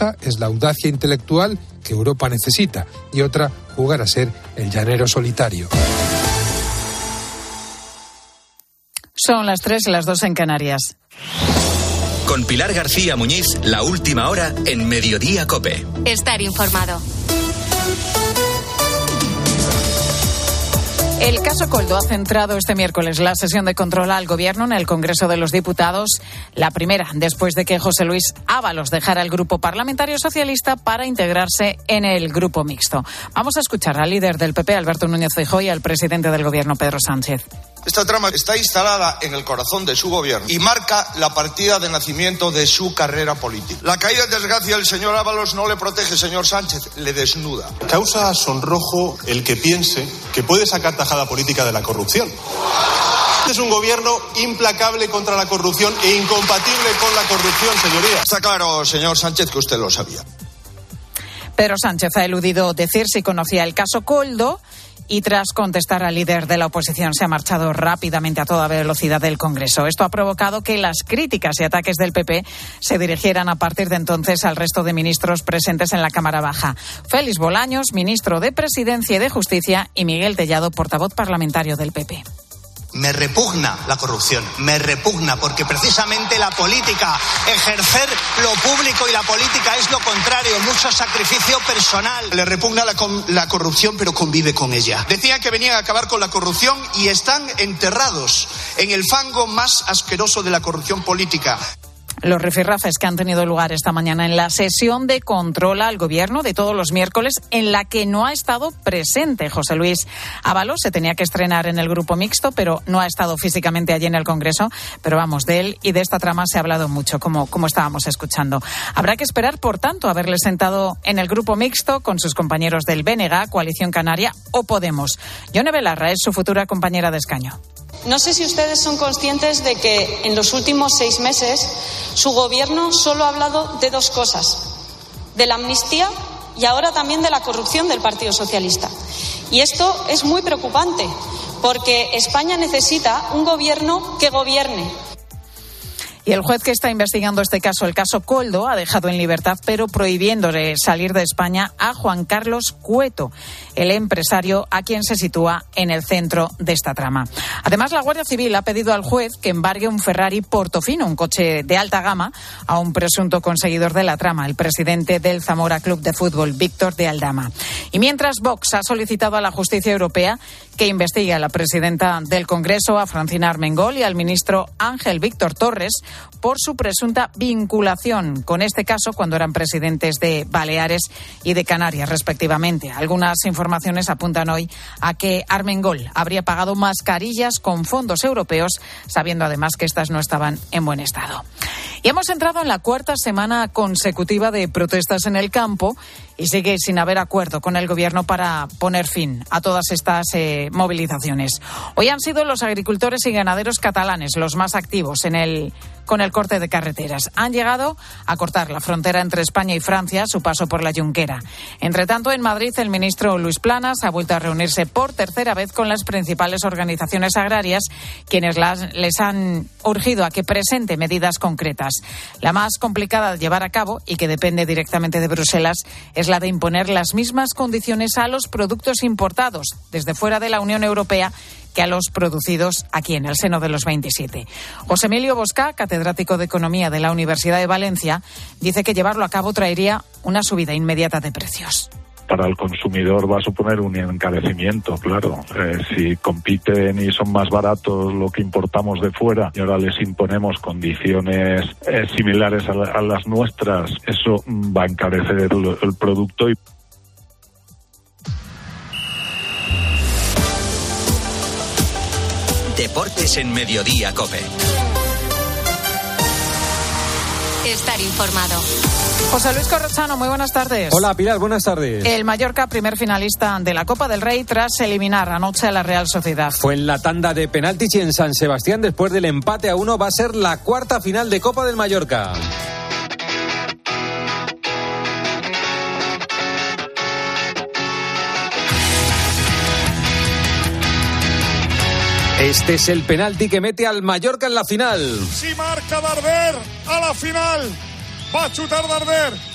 cosa es la audacia intelectual que Europa necesita y otra jugar a ser el llanero solitario. Son las tres y las dos en Canarias. Con Pilar García Muñiz, la última hora en Mediodía Cope. Estar informado. El caso Coldo ha centrado este miércoles la sesión de control al Gobierno en el Congreso de los Diputados, la primera después de que José Luis Ábalos dejara el Grupo Parlamentario Socialista para integrarse en el Grupo Mixto. Vamos a escuchar al líder del PP, Alberto Núñez Feijóo, y al presidente del Gobierno, Pedro Sánchez. Esta trama está instalada en el corazón de su gobierno y marca la partida de nacimiento de su carrera política. La caída en desgracia del señor Ábalos no le protege, señor Sánchez, le desnuda. Causa sonrojo el que piense que puede sacar tajada política de la corrupción. Este es un gobierno implacable contra la corrupción e incompatible con la corrupción, señoría. Está claro, señor Sánchez, que usted lo sabía. Pedro Sánchez ha eludido decir si conocía el caso Coldo y tras contestar al líder de la oposición se ha marchado rápidamente a toda velocidad del Congreso. Esto ha provocado que las críticas y ataques del PP se dirigieran a partir de entonces al resto de ministros presentes en la Cámara Baja. Félix Bolaños, ministro de Presidencia y de Justicia, y Miguel Tellado, portavoz parlamentario del PP. Me repugna la corrupción, me repugna porque precisamente la política, ejercer lo público y la política es lo contrario, mucho sacrificio personal. Le repugna la, corrupción pero convive con ella. Decían que venían a acabar con la corrupción y están enterrados en el fango más asqueroso de la corrupción política los rifirrafes que han tenido lugar esta mañana en la sesión de control al gobierno de todos los miércoles, en la que no ha estado presente José Luis Ábalos. Se tenía que estrenar en el grupo mixto, pero no ha estado físicamente allí en el Congreso. Pero vamos, de él y de esta trama se ha hablado mucho, como, como estábamos escuchando. Habrá que esperar, por tanto, haberle sentado en el grupo mixto con sus compañeros del BNG, Coalición Canaria o Podemos. Yone Belarra es su futura compañera de escaño. No sé si ustedes son conscientes de que en los últimos seis meses su gobierno solo ha hablado de dos cosas, de la amnistía y ahora también de la corrupción del Partido Socialista. Y esto es muy preocupante porque España necesita un gobierno que gobierne, y el juez que está investigando este caso, el caso Coldo, ha dejado en libertad, pero prohibiéndole salir de España a Juan Carlos Cueto, el empresario a quien se sitúa en el centro de esta trama. Además, la Guardia Civil ha pedido al juez que embargue un Ferrari Portofino, un coche de alta gama, a un presunto conseguidor de la trama, el presidente del Zamora Club de Fútbol, Víctor de Aldama. Y mientras Vox ha solicitado a la justicia europea que investigue a la presidenta del Congreso, a Francina Armengol, y al ministro Ángel Víctor Torres por su presunta vinculación con este caso cuando eran presidentes de Baleares y de Canarias, respectivamente. Algunas informaciones apuntan hoy a que Armengol habría pagado mascarillas con fondos europeos, sabiendo además que estas no estaban en buen estado. Y hemos entrado en la cuarta semana consecutiva de protestas en el campo y sigue sin haber acuerdo con el Gobierno para poner fin a todas estas eh, movilizaciones. Hoy han sido los agricultores y ganaderos catalanes los más activos en el con el corte de carreteras. Han llegado a cortar la frontera entre España y Francia, su paso por la Junquera. Entre tanto, en Madrid, el ministro Luis Planas ha vuelto a reunirse por tercera vez con las principales organizaciones agrarias, quienes les han urgido a que presente medidas concretas. La más complicada de llevar a cabo y que depende directamente de Bruselas es la de imponer las mismas condiciones a los productos importados desde fuera de la Unión Europea que a los producidos aquí en el seno de los 27. José Emilio Bosca, catedrático de Economía de la Universidad de Valencia, dice que llevarlo a cabo traería una subida inmediata de precios para el consumidor va a suponer un encarecimiento, claro. Eh, si compiten y son más baratos lo que importamos de fuera y ahora les imponemos condiciones eh, similares a, las nuestras, eso va a encarecer el producto y Deportes en Mediodía, Cope. Estar informado. José Luis Corrochano, muy buenas tardes. Hola Pilar, buenas tardes. El Mallorca, primer finalista de la Copa del Rey tras eliminar anoche a la Real Sociedad. Fue en la tanda de penaltis y en San Sebastián después del empate a uno va a ser la cuarta final de Copa del Mallorca. Este es el penalti que mete al Mallorca en la final. Si marca Darder a la final, va a chutar Darder